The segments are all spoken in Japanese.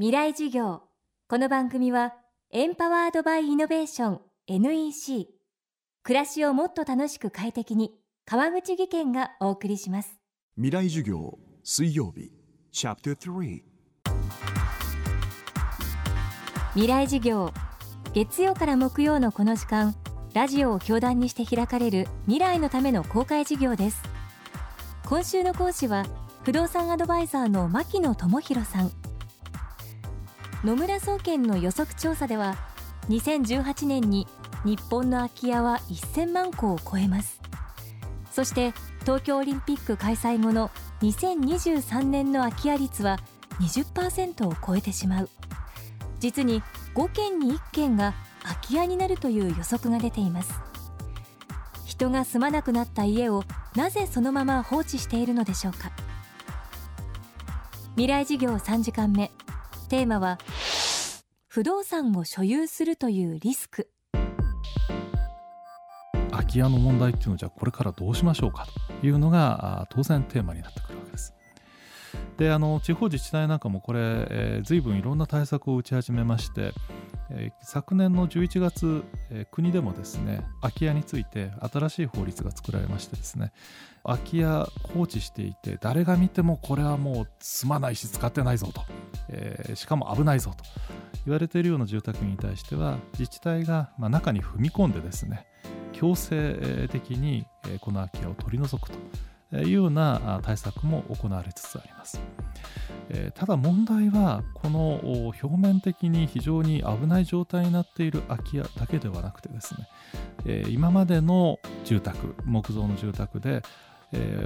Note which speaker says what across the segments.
Speaker 1: 未来授業。この番組はエンパワードバイイノベーション NEC 暮らしをもっと楽しく快適に川口義賢がお送りします。
Speaker 2: 未来授業水曜日チャプター3
Speaker 1: 未来授業。月曜から木曜のこの時間ラジオを教壇にして開かれる未来のための公開授業です。今週の講師は不動産アドバイザーの牧野智博さん野村総研の予測調査では2018年に日本の空き家は1000万戸を超えます。そして東京オリンピック開催後の2023年の空き家率は20%を超えてしまう。実に5件に1件が空き家になるという予測が出ています。人が住まなくなった家をなぜそのまま放置しているのでしょうか。未来事業3時間目。テーマは不動産を所有するというリスク
Speaker 3: 空き家の問題っていうのをじゃあこれからどうしましょうか？というのが当然テーマになってくるわけです。であの地方自治体なんかもこれ、えー、随分いろんな対策を打ち始めまして、えー、昨年の11月、えー、国でもですね空き家について新しい法律が作られましてですね空き家放置していて誰が見てもこれはもう住まないし使ってないぞと、えー、しかも危ないぞと言われているような住宅に対しては自治体が、まあ、中に踏み込んでですね強制的にこの空き家を取り除くというような対策も行われつつあります。ただ問題はこの表面的に非常に危ない状態になっている空き家だけではなくてですね今までの住宅木造の住宅で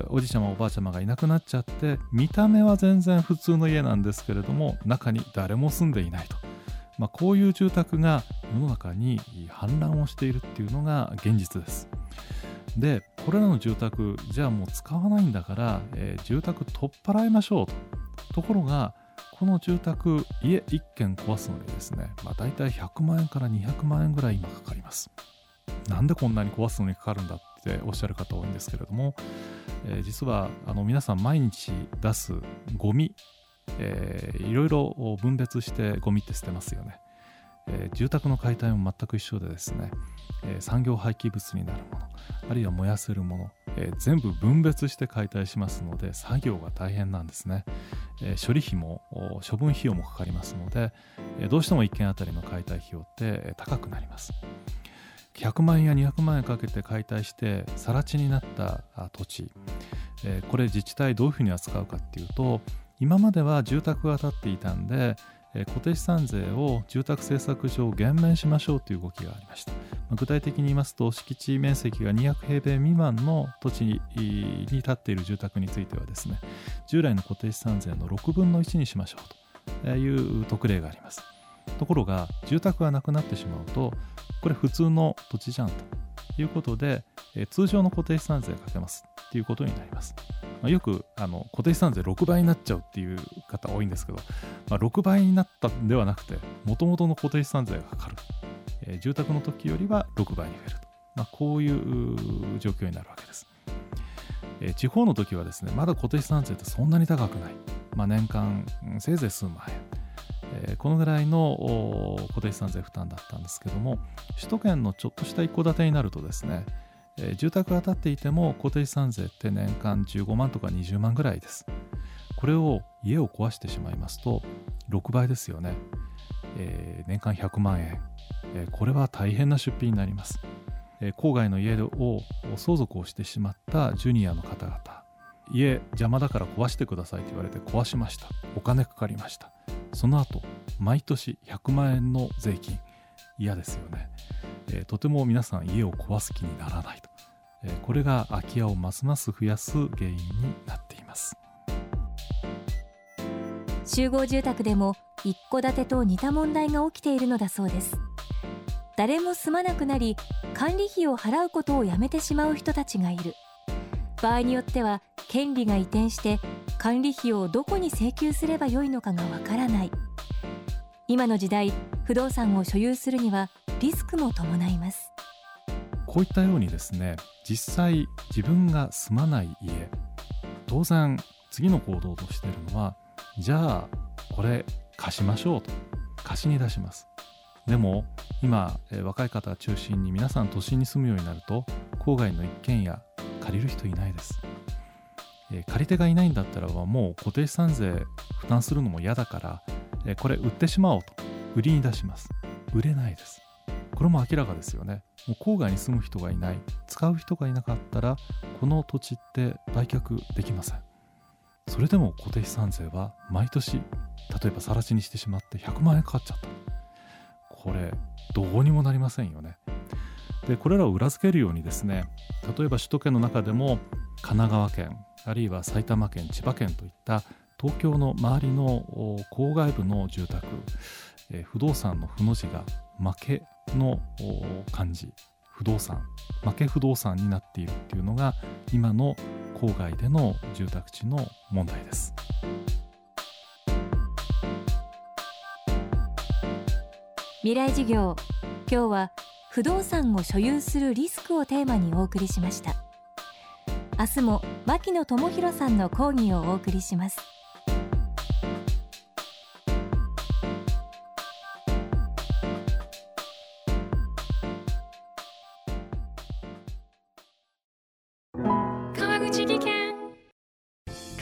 Speaker 3: おじいちゃまおばあちゃまがいなくなっちゃって見た目は全然普通の家なんですけれども中に誰も住んでいないとまあ、こういう住宅が世の中に氾濫をしているっていうのが現実です。でこれらの住宅じゃあもう使わないんだから、えー、住宅取っ払いましょうとところがこの住宅家1軒壊すのにですね、まあ、大体100万円から200万円ぐらい今かかります。なんでこんなに壊すのにかかるんだっておっしゃる方多いんですけれども、えー、実はあの皆さん毎日出すゴミえー、いろいろ分別してゴミって捨てますよね、えー、住宅の解体も全く一緒でですね、えー、産業廃棄物になるものあるいは燃やせるもの、えー、全部分別して解体しますので作業が大変なんですね、えー、処理費も処分費用もかかりますので、えー、どうしても1件あたりの解体費用って高くなります。100万円や200万円かけて解体して更地になった土地、えー、これ自治体どういうふうに扱うかっていうと今までは住宅が建っていたんで、固定資産税を住宅政策上減免しましょうという動きがありました、具体的に言いますと敷地面積が200平米未満の土地に建っている住宅についてはですね従来の固定資産税の6分の1にしましょうという特例がありますところが住宅がなくなってしまうとこれ普通の土地じゃんということで、通常の固定資産税かけますっていうことになります。まあ、よくあの固定資産税6倍になっちゃうっていう方多いんですけど、まあ、6倍になったんではなくて、もともとの固定資産税がかかる。えー、住宅の時よりは6倍に増えると。まあ、こういう状況になるわけです。えー、地方の時はですね、まだ固定資産税ってそんなに高くない。まあ、年間せいぜい数万円。え、このぐらいの固定資産税負担だったんですけども首都圏のちょっとした一戸建てになるとですね、えー、住宅が建っていても固定資産税って年間15万とか20万ぐらいです。これを家を壊してしまいますと6倍ですよね、えー、年間100万円、えこれは大変な出費になります、え郊外の家を相続をしてしまったジュニアの方々。家邪魔だから壊してくださいと言われて壊しました。お金かかりました。その後毎年100万円の税金。嫌ですよね、えー、とても皆さん家を壊す気にならないと、えー、これが空き家をますます増やす原因になっています。
Speaker 1: 集合住宅でも一戸建てと似た問題が起きているのだそうです。誰も住まなくなり管理費を払うことをやめてしまう人たちがいる。場合によっては権利が移転して管理費をどこに請求すればよいのかがわからない。今の時代不動産を所有するにはリスクも伴います。
Speaker 3: こういったようにですね実際自分が住まない家当然次の行動としてるのはじゃあこれ貸しましょうと貸しに出します。でも今、え、若い方中心に皆さん都心に住むようになると郊外の一軒家借りる人いないです、え、借り手がいないんだったらもう固定資産税負担するのも嫌だから、え、これ売ってしまおうと売りに出します。売れないです。これも明らかですよね。もう郊外に住む人がいない。使う人がいなかったらこの土地って売却できません。それでも固定資産税は毎年例えば更地にしてしまって100万円かかっちゃった。これどうにもなりませんよね。でこれらを裏付けるようにですね例えば首都圏の中でも神奈川県あるいは埼玉県千葉県といった東京の周りの郊外部の住宅、え不動産の負の字が負けの漢字不動産負け不動産になっているっていうのが今の郊外での住宅地の問題です。
Speaker 1: 未来事業今日は不動産を所有するリスクをテーマにお送りしました。明日も牧野智博さんの講義をお送りします。